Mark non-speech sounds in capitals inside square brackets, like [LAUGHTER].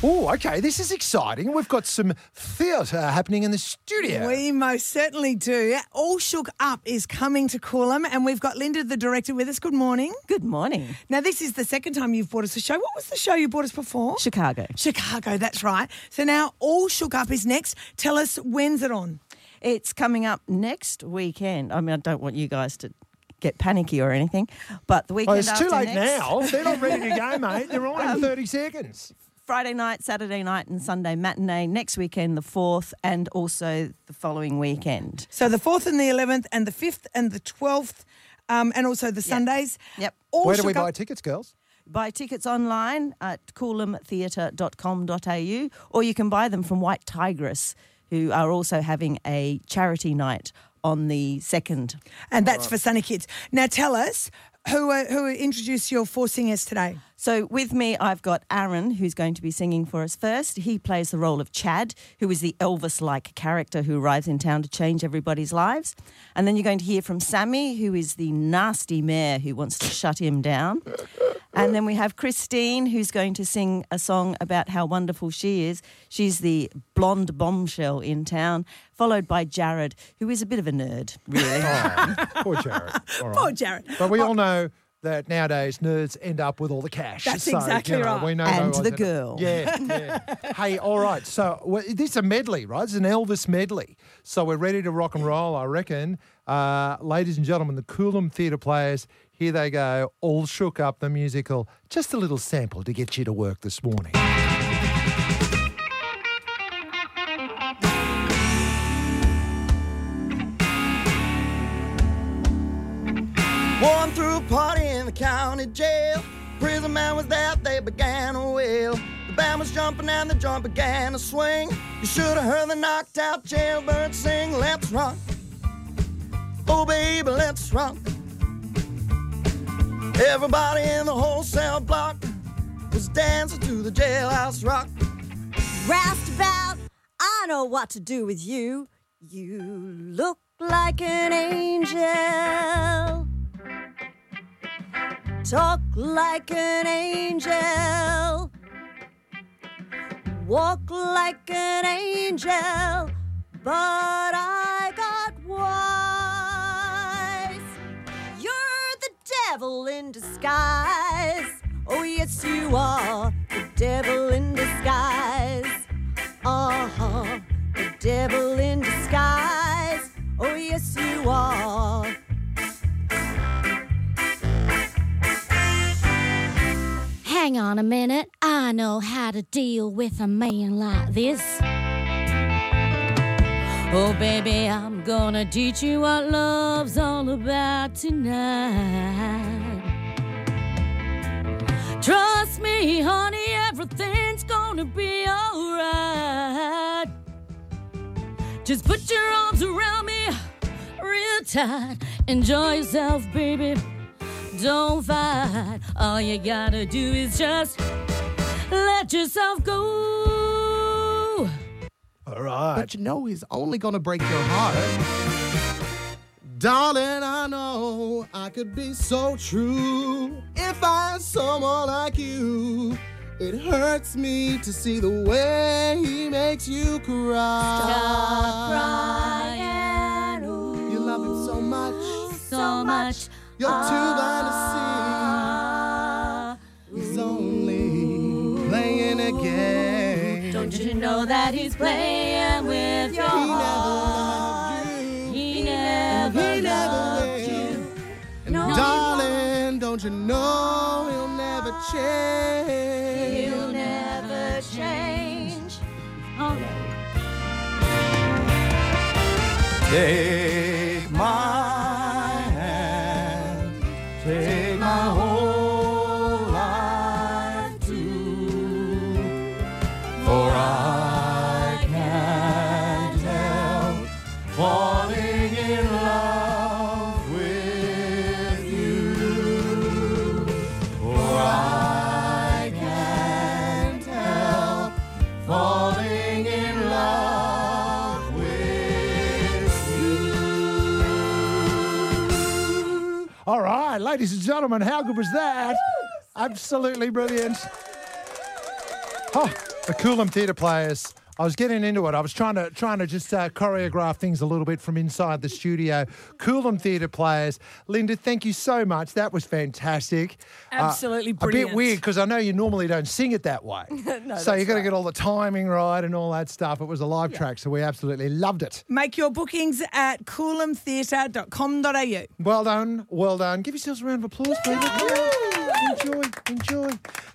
Oh, okay. This is exciting. We've got some theatre happening in the studio. We most certainly do. All Shook Up is coming to Coolum, and we've got Linda, the director, with us. Good morning. Good morning. Now, this is the second time you've brought us a show. What was the show you brought us before? Chicago. Chicago, that's right. So now All Shook Up is next. Tell us when's it on? It's coming up next weekend. I mean, I don't want you guys to get panicky or anything, but the oh, weekend it's after too late next, now. They're not ready to go, [LAUGHS] mate. They're on in um, 30 seconds. Friday night, Saturday night, and Sunday matinee. Next weekend, the 4th, and also the following weekend. So the 4th and the 11th, and the 5th and the 12th, um, and also the Sundays. Yep. All Where do we Shook buy tickets, girls? Buy tickets online at coolumtheatre.com.au or you can buy them from White Tigress, who are also having a charity night on the 2nd. And that's for Sunny Kids. Now tell us who uh, who introduced your four singers today. So with me, I've got Aaron, who's going to be singing for us first. He plays the role of Chad, who is the Elvis-like character who arrives in town to change everybody's lives. And then you're going to hear from Sammy, who is the nasty mayor who wants to shut him down. And then we have Christine, who's going to sing a song about how wonderful she is. She's the blonde bombshell in town, followed by Jared, who is a bit of a nerd, really. [LAUGHS] Oh, poor Jared. All right. Poor Jared. But we all oh. know that nowadays nerds end up with all the cash. That's So, exactly you know, right. We know And the one's- girl. Yeah, yeah. [LAUGHS] hey, all right. So well, this is a medley, right? It's an Elvis medley. So we're ready to rock and roll, I reckon. Uh, ladies and gentlemen, the Coolum Theatre players, here they go, all shook up the musical. Just a little sample to get you to work this morning. One threw a party in the county jail. Prison man was there, they began a wail. The band was jumping and the joint began to swing. You should have heard the knocked out jailbird sing, Let's rock. Oh, baby, let's rock. Everybody in the wholesale block was dancing to the jailhouse rock. Roustabout, I know what to do with you. You look like an angel. Talk like an angel. Walk like an angel. But I got wise. You're the devil in disguise. Oh, yes, you are the devil in disguise. Uh huh, the devil in disguise. Oh, yes, you are. Hang on a minute, I know how to deal with a man like this. Oh, baby, I'm gonna teach you what love's all about tonight. Trust me, honey, everything's gonna be alright. Just put your arms around me real tight. Enjoy yourself, baby. Don't fight. All you gotta do is just let yourself go. All right. But you know he's only gonna break your heart. Darling, I know I could be so true if I had someone like you. It hurts me to see the way he makes you cry. Stop crying. Ooh, You love him so much, so much. You're too blind to see. He's only playing a game. Don't you know that he's playing with your He never loved you. He never He never loved you. And No, darling, don't you know he'll never change? He'll never change. Oh, Take my right, ladies and gentlemen, how good was that? Absolutely brilliant. Oh, the Coolum Theatre Players. I was getting into it. I was trying to trying to just uh, choreograph things a little bit from inside the studio. Coolum Theatre Players. Linda, thank you so much. That was fantastic. Uh, Absolutely A bit weird because I know you normally don't sing it that way. [LAUGHS] so you got to get all the timing right and all that stuff. It was a live track, so we absolutely loved it. Make your bookings at coolumtheatre.com.au. Well done, well done. Give yourselves a round of applause, please. Enjoy, enjoy.